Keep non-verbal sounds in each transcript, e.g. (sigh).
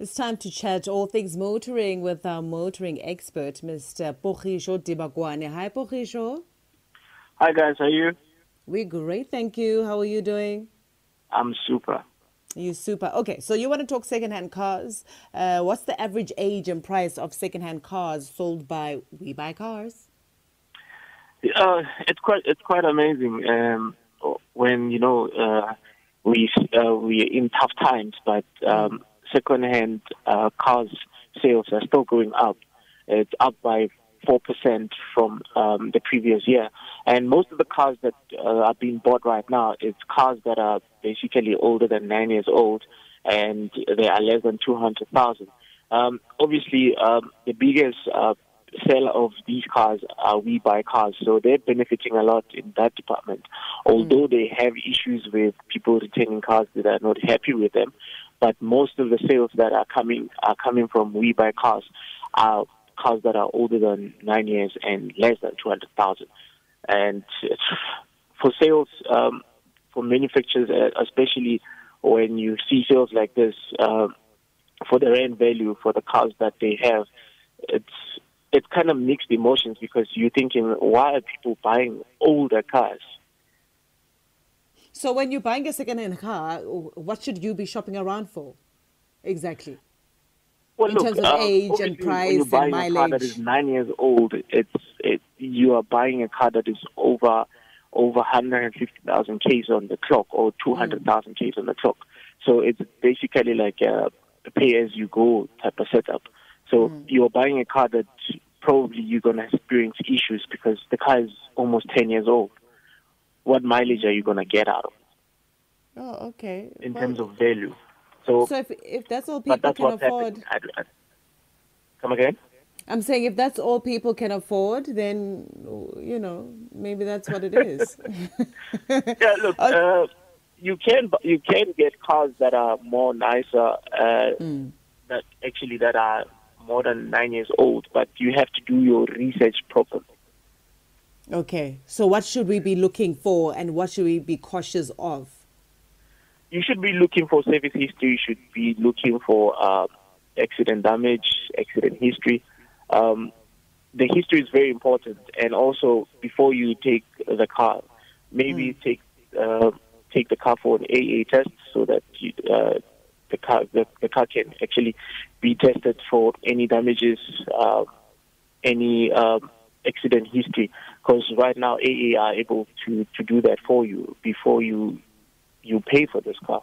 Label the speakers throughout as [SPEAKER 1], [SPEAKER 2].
[SPEAKER 1] It's time to chat all things motoring with our motoring expert, Mr. Pogiso Dibakoane. Hi, Pogiso.
[SPEAKER 2] Hi, guys. How are you?
[SPEAKER 1] We're great, thank you. How are you doing?
[SPEAKER 2] I'm super.
[SPEAKER 1] You super. Okay, so you want to talk second-hand cars. Uh, what's the average age and price of second-hand cars sold by We Buy Cars?
[SPEAKER 2] Uh, it's quite it's quite amazing um, when you know uh, we uh, we're in tough times, but um, second-hand uh, cars sales are still going up. It's up by four percent from um, the previous year, and most of the cars that uh, are being bought right now it's cars that are basically older than nine years old, and they are less than two hundred thousand. Um, obviously, um, the biggest uh, seller of these cars are We Buy Cars, so they're benefiting a lot in that department. Although mm. they have issues with people returning cars that are not happy with them, but most of the sales that are coming are coming from We Buy Cars are cars that are older than nine years and less than 200,000. And for sales, um, for manufacturers, uh, especially when you see sales like this, uh, for the rent value for the cars that they have, it's it's kind of mixed emotions because you're thinking, why are people buying older cars?
[SPEAKER 1] So when you're buying a second-hand car, what should you be shopping around for? Exactly.
[SPEAKER 2] Well,
[SPEAKER 1] in
[SPEAKER 2] look,
[SPEAKER 1] terms of
[SPEAKER 2] uh,
[SPEAKER 1] age and price
[SPEAKER 2] when you're
[SPEAKER 1] and
[SPEAKER 2] a car that
[SPEAKER 1] mileage.
[SPEAKER 2] is nine years old, it's it you are buying a car that is over over 150,000 k's on the clock or 200,000 k's on the clock. So it's basically like a pay as you go type of setup. So
[SPEAKER 1] Mm.
[SPEAKER 2] you're buying a car that probably you're going to experience issues because the car is almost 10 years old. What mileage are you going to get out of it
[SPEAKER 1] Oh, okay.
[SPEAKER 2] in
[SPEAKER 1] Well,
[SPEAKER 2] terms of value? So,
[SPEAKER 1] so if if that's all people
[SPEAKER 2] that's
[SPEAKER 1] can afford.
[SPEAKER 2] I, I, come again?
[SPEAKER 1] I'm saying if that's all people can afford, then you know maybe that's what it is. (laughs)
[SPEAKER 2] Yeah, look, (laughs)
[SPEAKER 1] Okay.
[SPEAKER 2] uh, you can you can get cars that are more nicer, uh,
[SPEAKER 1] Mm.
[SPEAKER 2] that actually that are more than nine years old, but you have to do your research properly.
[SPEAKER 1] Okay, so what should we be looking for, and what should we be cautious of?
[SPEAKER 2] You should be looking for service history. You should be looking for uh, accident damage, accident history. Um, the history is very important, and also before you take the car, maybe take uh, take the car for an AA test so that you, uh, the car the, the car can actually be tested for any damages, uh, any um, accident history. Because right now AA are able to to do that for you before you you pay for this car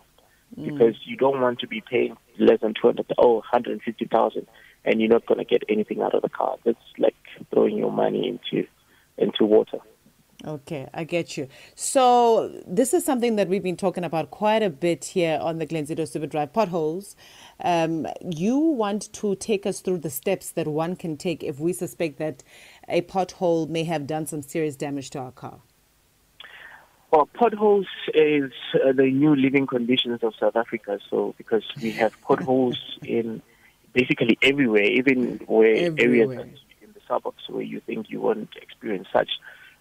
[SPEAKER 2] because you don't want to be paying less than 200 oh 150,000 and you're not going to get anything out of the car that's like throwing your money into into water
[SPEAKER 1] Okay, I get you. So this is something that we've been talking about quite a bit here on the Glenzido Super Drive potholes. Um, you want to take us through the steps that one can take if we suspect that a pothole may have done some serious damage to our car.
[SPEAKER 2] well potholes is uh, the new living conditions of South Africa so because we have (laughs) potholes in basically everywhere even where
[SPEAKER 1] Everywhere.
[SPEAKER 2] areas in the suburbs where you think you won't experience such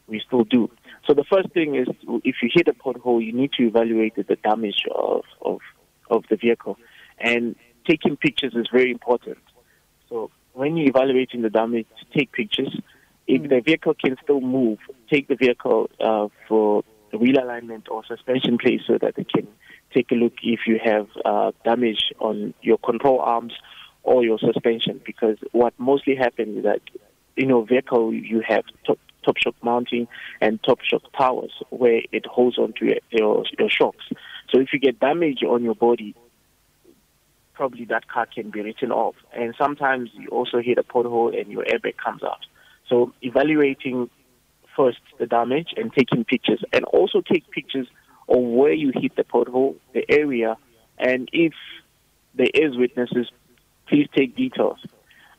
[SPEAKER 2] we still do. So the first thing is, if you hit a pothole, you need to evaluate the damage of of, of the vehicle, and taking pictures is very important. So when you're evaluating the damage, take pictures. If the vehicle can still move, take the vehicle uh, for the wheel alignment or suspension place so that they can take a look if you have uh, damage on your control arms or your suspension. Because what mostly happens is that in your vehicle you have top, top shock mounting and top shock towers where it holds onto your, your, your shocks. So if you get damage on your body, probably that car can be written off. And sometimes you also hit a pothole and your airbag comes out. So evaluating first the damage and taking pictures, and also take pictures of where you hit the pothole, the area, and if there is witnesses, please take details.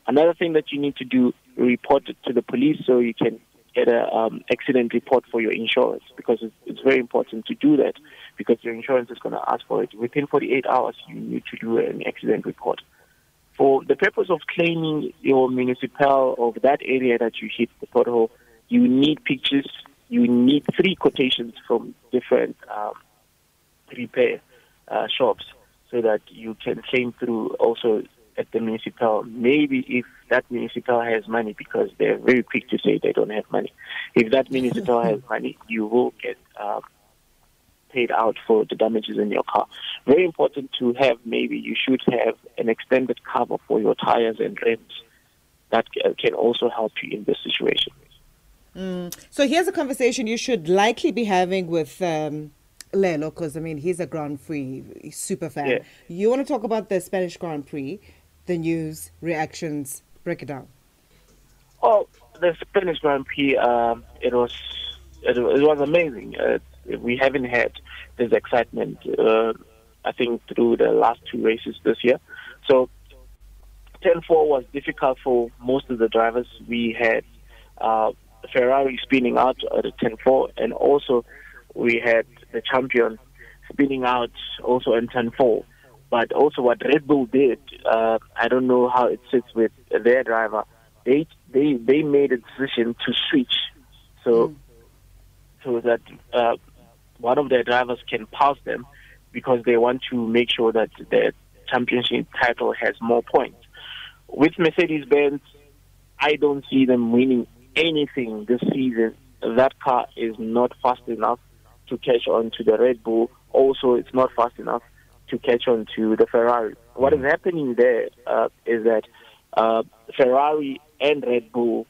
[SPEAKER 2] Another thing that you need to do, report it to the police so you can get an um, accident report for your insurance because it's, it's very important to do that because your insurance is going to ask for it. Within 48 hours, you need to do an accident report. For the purpose of claiming your municipal of that area that you hit the pothole, you need pictures. You need three quotations from different um, repair uh, shops. so that you can claim through also at the municipal. Maybe if that municipal has money, because they're very quick to say they don't have money. If that municipal has money, you will get uh, paid out for the damages in your car. Very important to have. Maybe you should have an extended cover for your tires and rims. That can also help you in this situation.
[SPEAKER 1] Mm. So here's a conversation you should likely be having with. Um Lelo, because I mean he's a Grand Prix super fan.
[SPEAKER 2] Yeah.
[SPEAKER 1] You want to talk about the Spanish Grand Prix, the news, reactions, break it down.
[SPEAKER 2] Oh, the Spanish Grand Prix, um, it was it, it was amazing. Uh, we haven't had this excitement, uh, I think, through the last two races this year. So, Turn 4 was difficult for most of the drivers. We had uh, Ferrari spinning out at the Turn 4, and also we had the champion spinning out also in Turn 4. But also what Red Bull did, uh, I don't know how it sits with their driver. They they they made a decision to switch, so mm. so that uh, one of their drivers can pass them because they want to make sure that their championship title has more points. With Mercedes Benz, I don't see them winning anything this season. That car is not fast enough to catch on to the Red Bull. Also, it's not fast enough to catch on to the Ferrari. What is happening there uh, is that uh, Ferrari and Red Bull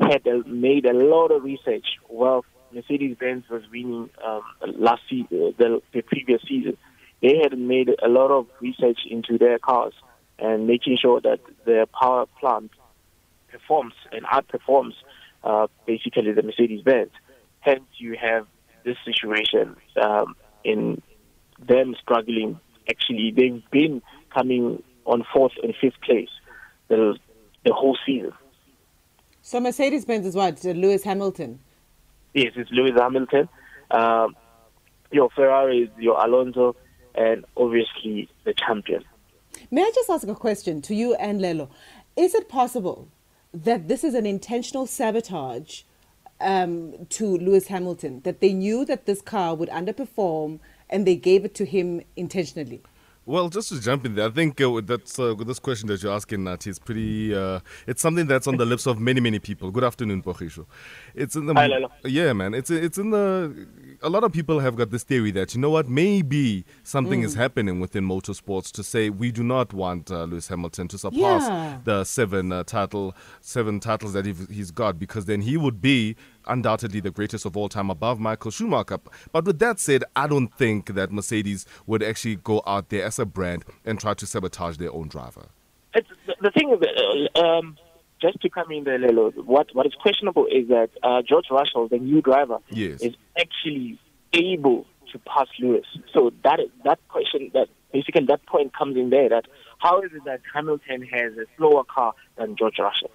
[SPEAKER 2] had uh, made a lot of research. Well, Mercedes Benz was winning um, last season, the, the previous season. They had made a lot of research into their cars and making sure that their power plant performs and outperforms uh, basically the Mercedes Benz. Hence, you have this situation um, in them struggling. Actually, they've been coming on fourth and fifth place the the whole season.
[SPEAKER 1] So Mercedes Benz is what Lewis Hamilton.
[SPEAKER 2] Yes, it's Lewis Hamilton. Um, your Ferrari is your Alonso, and obviously the champion.
[SPEAKER 1] May I just ask a question to you and Lelo? Is it possible that this is an intentional sabotage um, to Lewis Hamilton? That they knew that this car would underperform and they gave it to him intentionally?
[SPEAKER 3] Well, just to jump in there, I think uh, that's uh, this question that you're asking, Nat, is pretty. Uh, it's something that's on the lips of many, many people. Good afternoon, Pogiso. It's in the
[SPEAKER 2] Hi, Lalo.
[SPEAKER 3] yeah, man. It's it's in the. A lot of people have got this theory that you know what, maybe something mm. is happening within motorsports to say we do not want uh, Lewis Hamilton to surpass
[SPEAKER 1] yeah.
[SPEAKER 3] the seven uh, title, seven titles that he's got, because then he would be undoubtedly the greatest of all time above Michael Schumacher. But with that said, I don't think that Mercedes would actually go out there as a brand and try to sabotage their own driver.
[SPEAKER 2] It's, the thing is, uh, um, just to come in there, Lelo, what, what is questionable is that uh, George Russell, the new driver,
[SPEAKER 3] yes.
[SPEAKER 2] is actually able to pass Lewis. So that that question, that basically that point comes in there that how is it that Hamilton has a slower car than George Russell?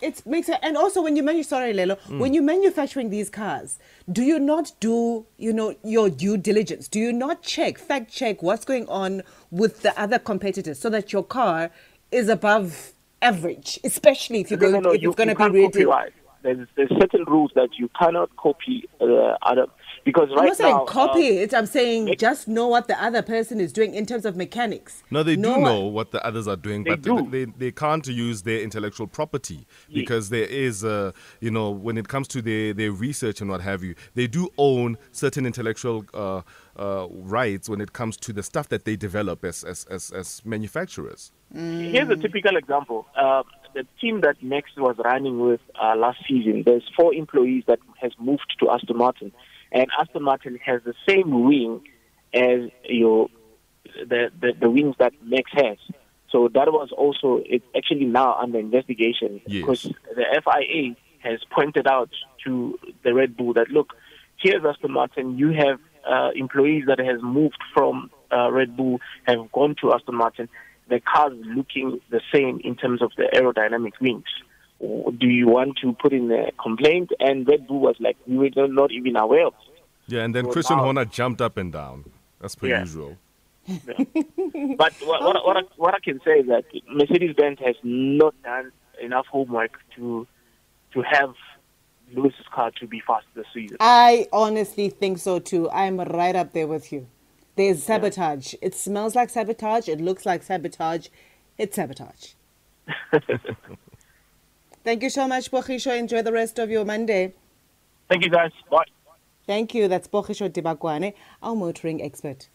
[SPEAKER 1] It makes it, and also when you manufacture, sorry, Lelo, mm. when you're manufacturing these cars, do you not do, you know, your due diligence? Do you not check, fact check what's going on with the other competitors so that your car is above average, especially if you're
[SPEAKER 2] no,
[SPEAKER 1] going,
[SPEAKER 2] no, no,
[SPEAKER 1] if
[SPEAKER 2] you,
[SPEAKER 1] it's going
[SPEAKER 2] to
[SPEAKER 1] be rated?
[SPEAKER 2] Copyright. There's, there's certain rules that you cannot copy uh, other because right
[SPEAKER 1] I'm not saying
[SPEAKER 2] now,
[SPEAKER 1] copy
[SPEAKER 2] uh,
[SPEAKER 1] it. I'm saying just know what the other person is doing in terms of mechanics.
[SPEAKER 3] No, they
[SPEAKER 1] know
[SPEAKER 3] do know what the others are doing,
[SPEAKER 2] They
[SPEAKER 3] but
[SPEAKER 2] do.
[SPEAKER 3] they, they can't use their intellectual property because there is, uh, you know, when it comes to their, their research and what have you, they do own certain intellectual uh, uh, rights when it comes to the stuff that they develop as, as, as, as manufacturers.
[SPEAKER 2] Here's a typical example. Uh, the team that Max was running with uh, last season, there's four employees that has moved to Aston Martin, and Aston Martin has the same wing as your the, the the wings that Max has. So that was also it's actually now under investigation
[SPEAKER 3] Yes.
[SPEAKER 2] because the FIA has pointed out to the Red Bull that look, here's Aston Martin, you have uh, employees that has moved from uh, Red Bull have gone to Aston Martin. The cars looking the same in terms of the aerodynamic wings. Do you want to put in a complaint? And Red Bull was like, we were not even aware of it.
[SPEAKER 3] Yeah, and then
[SPEAKER 2] Well,
[SPEAKER 3] Christian
[SPEAKER 2] now-
[SPEAKER 3] Horner jumped up and down. That's per
[SPEAKER 2] Yeah.
[SPEAKER 3] usual.
[SPEAKER 2] But what, what, what, I, what I can say is that Mercedes Benz has not done enough homework to to have Lewis's car to be fast this season.
[SPEAKER 1] I honestly think so too. I'm right up there with you. There's sabotage. It smells like sabotage. It looks like sabotage. It's sabotage. (laughs) Thank you so much, Pogiso. Enjoy the rest of your Monday.
[SPEAKER 2] Thank you, guys. Bye.
[SPEAKER 1] Thank you. That's Pogiso Dibakoane, our motoring expert.